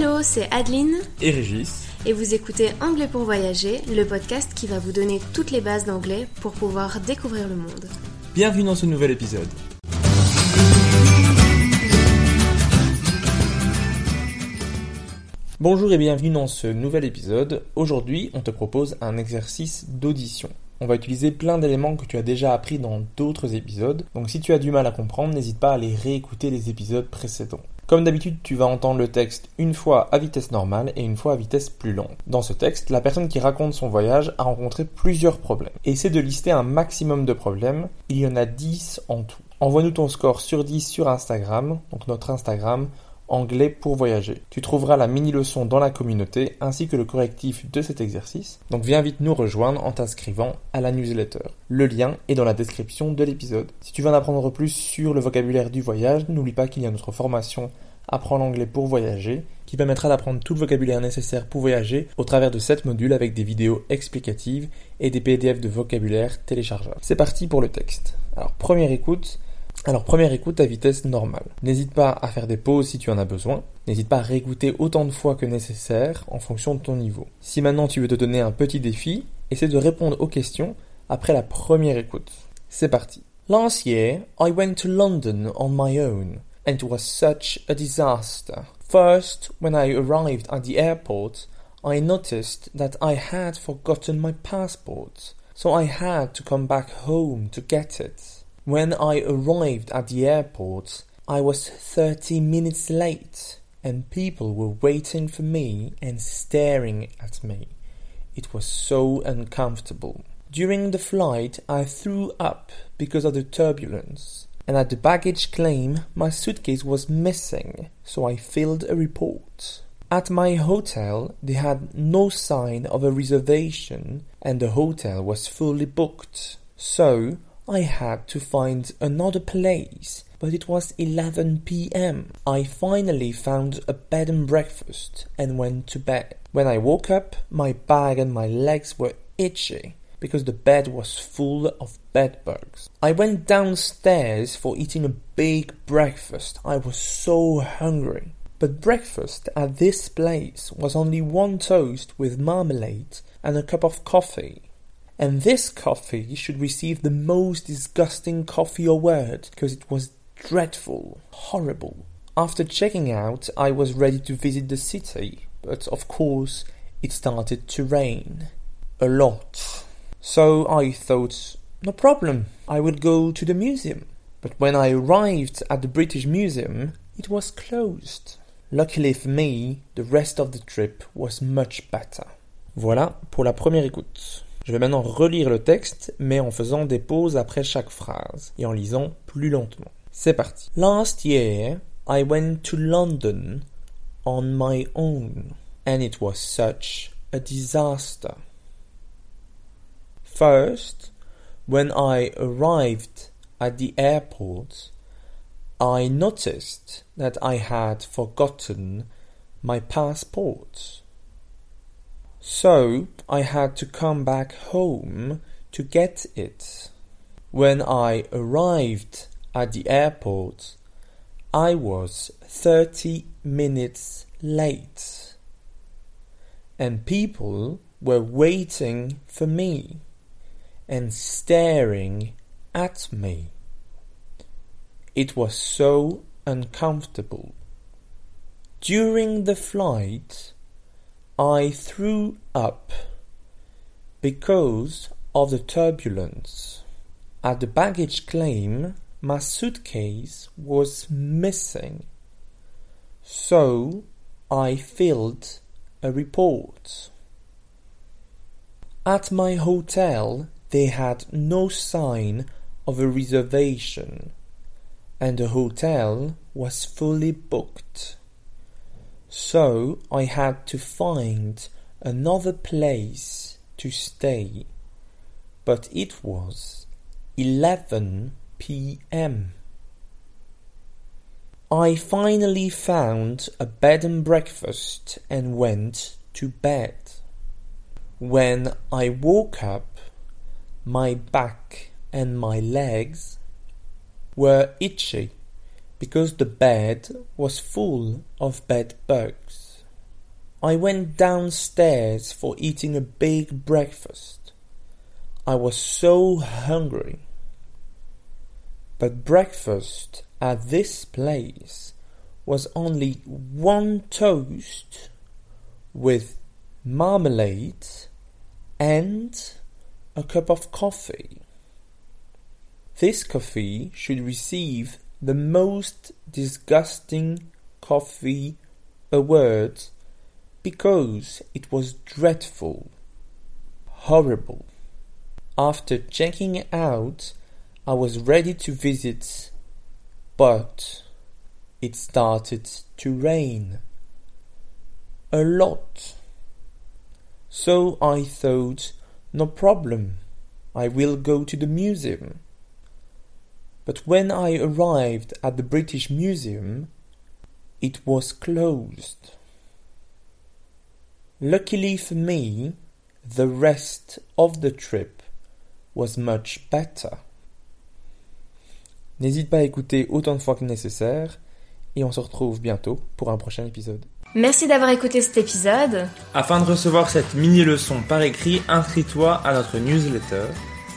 Hello, c'est Adeline et Régis. Et vous écoutez Anglais pour voyager, le podcast qui va vous donner toutes les bases d'anglais pour pouvoir découvrir le monde. Bienvenue dans ce nouvel épisode. Bonjour et bienvenue dans ce nouvel épisode. Aujourd'hui, on te propose un exercice d'audition. On va utiliser plein d'éléments que tu as déjà appris dans d'autres épisodes, donc si tu as du mal à comprendre, n'hésite pas à aller réécouter les épisodes précédents. Comme d'habitude, tu vas entendre le texte une fois à vitesse normale et une fois à vitesse plus lente. Dans ce texte, la personne qui raconte son voyage a rencontré plusieurs problèmes. Essaie de lister un maximum de problèmes, il y en a 10 en tout. Envoie-nous ton score sur 10 sur Instagram, donc notre Instagram, anglais pour voyager. Tu trouveras la mini-leçon dans la communauté ainsi que le correctif de cet exercice. Donc viens vite nous rejoindre en t'inscrivant à la newsletter. Le lien est dans la description de l'épisode. Si tu veux en apprendre plus sur le vocabulaire du voyage, n'oublie pas qu'il y a notre formation Apprends l'anglais pour voyager qui permettra d'apprendre tout le vocabulaire nécessaire pour voyager au travers de 7 modules avec des vidéos explicatives et des PDF de vocabulaire téléchargeables. C'est parti pour le texte. Alors première écoute, alors première écoute à vitesse normale. N'hésite pas à faire des pauses si tu en as besoin. N'hésite pas à réécouter autant de fois que nécessaire en fonction de ton niveau. Si maintenant tu veux te donner un petit défi, essaie de répondre aux questions après la première écoute. C'est parti. Last year, I went to London on my own, and it was such a disaster. First, when I arrived at the airport, I noticed that I had forgotten my passport, so I had to come back home to get it. When I arrived at the airport, I was 30 minutes late and people were waiting for me and staring at me. It was so uncomfortable. During the flight, I threw up because of the turbulence, and at the baggage claim, my suitcase was missing, so I filled a report. At my hotel, they had no sign of a reservation, and the hotel was fully booked. So, I had to find another place, but it was 11 p.m. I finally found a bed and breakfast and went to bed. When I woke up, my back and my legs were itchy because the bed was full of bedbugs. I went downstairs for eating a big breakfast. I was so hungry. But breakfast at this place was only one toast with marmalade and a cup of coffee. And this coffee should receive the most disgusting coffee award because it was dreadful, horrible. After checking out, I was ready to visit the city, but of course it started to rain. A lot. So I thought, no problem, I will go to the museum. But when I arrived at the British Museum, it was closed. Luckily for me, the rest of the trip was much better. Voilà pour la première écoute. Je vais maintenant relire le texte, mais en faisant des pauses après chaque phrase et en lisant plus lentement. C'est parti. Last year, I went to London on my own, and it was such a disaster. First, when I arrived at the airport, I noticed that I had forgotten my passport. So I had to come back home to get it. When I arrived at the airport, I was 30 minutes late. And people were waiting for me and staring at me. It was so uncomfortable. During the flight, I threw up because of the turbulence. At the baggage claim, my suitcase was missing. So I filled a report. At my hotel, they had no sign of a reservation, and the hotel was fully booked. So I had to find another place to stay. But it was 11 p.m. I finally found a bed and breakfast and went to bed. When I woke up, my back and my legs were itchy because the bed was full of bed bugs. I went downstairs for eating a big breakfast. I was so hungry. But breakfast at this place was only one toast with marmalade and a cup of coffee. This coffee should receive the most disgusting coffee award because it was dreadful, horrible. After checking out, I was ready to visit, but it started to rain. A lot. So I thought, no problem, I will go to the museum. But when I arrived at the British Museum, it was closed. Luckily for me, the rest of the trip was much better. N'hésite pas à écouter autant de fois que nécessaire et on se retrouve bientôt pour un prochain épisode. Merci d'avoir écouté cet épisode. Afin de recevoir cette mini-leçon par écrit, inscris-toi à notre newsletter.